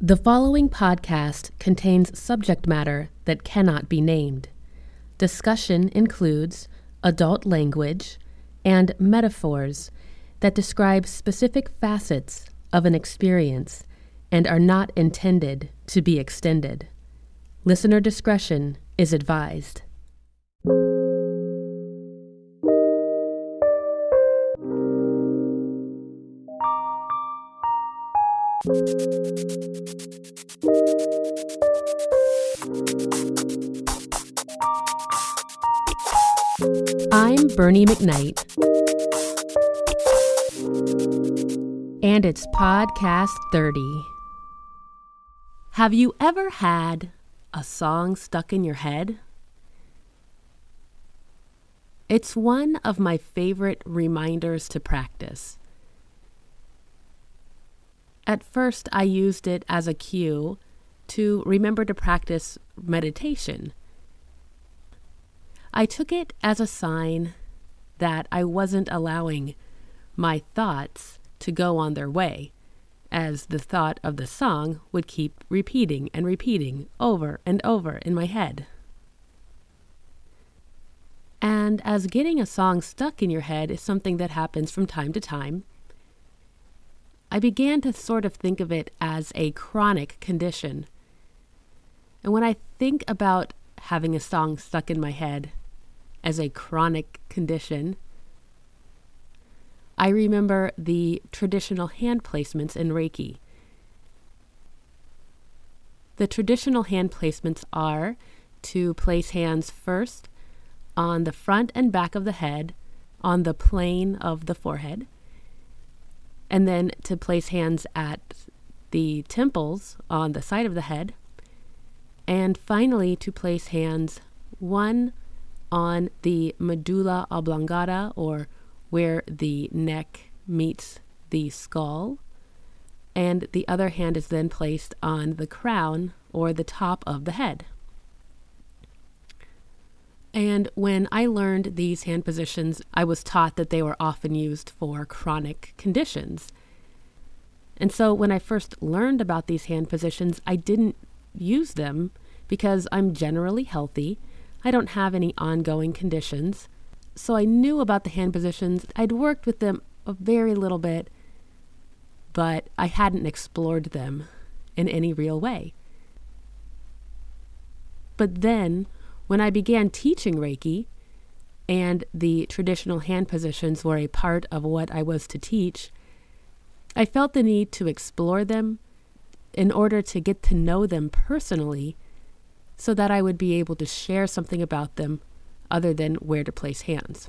The following podcast contains subject matter that cannot be named. Discussion includes adult language and metaphors that describe specific facets of an experience and are not intended to be extended. Listener discretion is advised. I'm Bernie McKnight, and it's Podcast 30. Have you ever had a song stuck in your head? It's one of my favorite reminders to practice. At first, I used it as a cue to remember to practice meditation. I took it as a sign that I wasn't allowing my thoughts to go on their way, as the thought of the song would keep repeating and repeating over and over in my head. And as getting a song stuck in your head is something that happens from time to time, I began to sort of think of it as a chronic condition. And when I think about having a song stuck in my head, as a chronic condition. I remember the traditional hand placements in Reiki. The traditional hand placements are to place hands first on the front and back of the head, on the plane of the forehead, and then to place hands at the temples on the side of the head, and finally to place hands one on the medulla oblongata, or where the neck meets the skull. And the other hand is then placed on the crown or the top of the head. And when I learned these hand positions, I was taught that they were often used for chronic conditions. And so when I first learned about these hand positions, I didn't use them because I'm generally healthy I don't have any ongoing conditions. So I knew about the hand positions. I'd worked with them a very little bit, but I hadn't explored them in any real way. But then, when I began teaching Reiki, and the traditional hand positions were a part of what I was to teach, I felt the need to explore them in order to get to know them personally so that I would be able to share something about them other than where to place hands.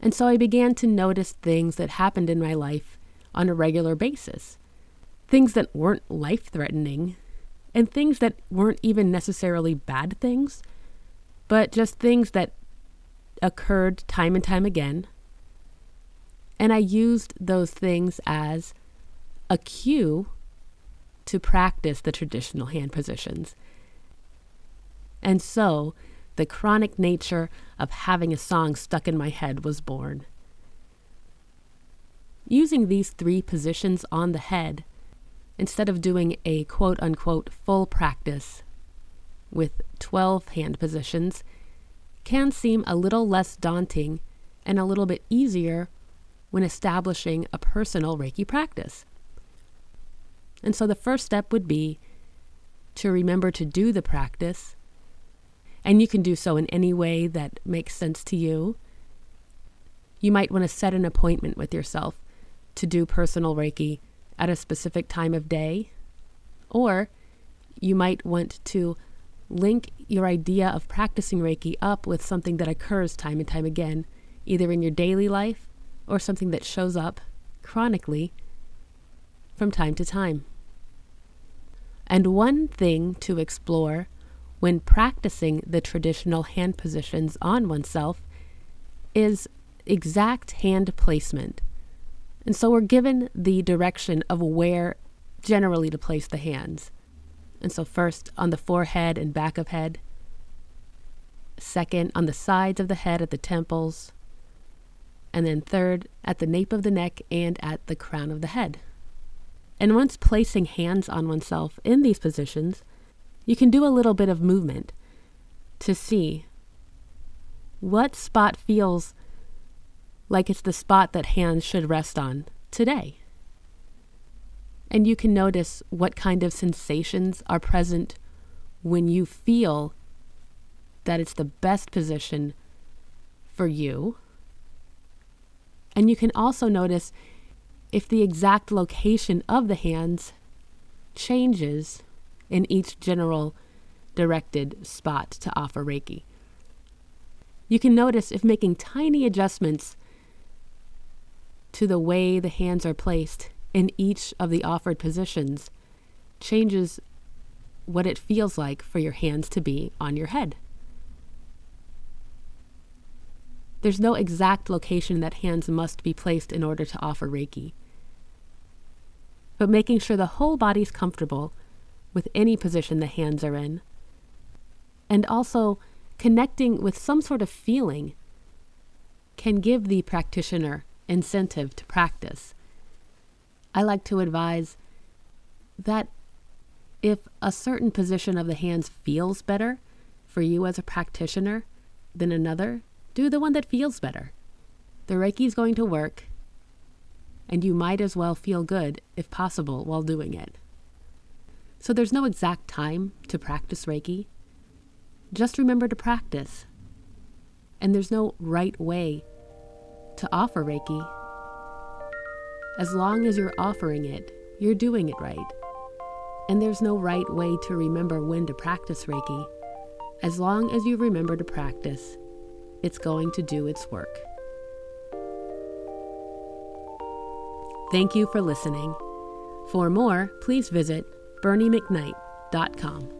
And so I began to notice things that happened in my life on a regular basis. Things that weren't life threatening, and things that weren't even necessarily bad things, but just things that occurred time and time again. And I used those things as a cue to practice the traditional hand positions. And so, the chronic nature of having a song stuck in my head was born. Using these three positions on the head, instead of doing a quote unquote full practice with 12 hand positions, can seem a little less daunting and a little bit easier when establishing a personal Reiki practice. And so the first step would be to remember to do the practice. And you can do so in any way that makes sense to you. You might want to set an appointment with yourself to do personal Reiki at a specific time of day. Or you might want to link your idea of practicing Reiki up with something that occurs time and time again, either in your daily life or something that shows up chronically from time to time. And one thing to explore when practicing the traditional hand positions on oneself is exact hand placement. And so we're given the direction of where generally to place the hands. And so, first on the forehead and back of head, second on the sides of the head at the temples, and then third at the nape of the neck and at the crown of the head. And once placing hands on oneself in these positions, you can do a little bit of movement to see what spot feels like it's the spot that hands should rest on today. And you can notice what kind of sensations are present when you feel that it's the best position for you. And you can also notice if the exact location of the hands changes in each general directed spot to offer Reiki. You can notice if making tiny adjustments to the way the hands are placed in each of the offered positions changes what it feels like for your hands to be on your head. There's no exact location that hands must be placed in order to offer Reiki. But making sure the whole body's comfortable with any position the hands are in, and also connecting with some sort of feeling, can give the practitioner incentive to practice. I like to advise that if a certain position of the hands feels better for you as a practitioner than another, do the one that feels better. The Reiki is going to work, and you might as well feel good, if possible, while doing it. So there's no exact time to practice Reiki. Just remember to practice. And there's no right way to offer Reiki. As long as you're offering it, you're doing it right. And there's no right way to remember when to practice Reiki. As long as you remember to practice, it's going to do its work. Thank you for listening. For more, please visit berniemcknight.com.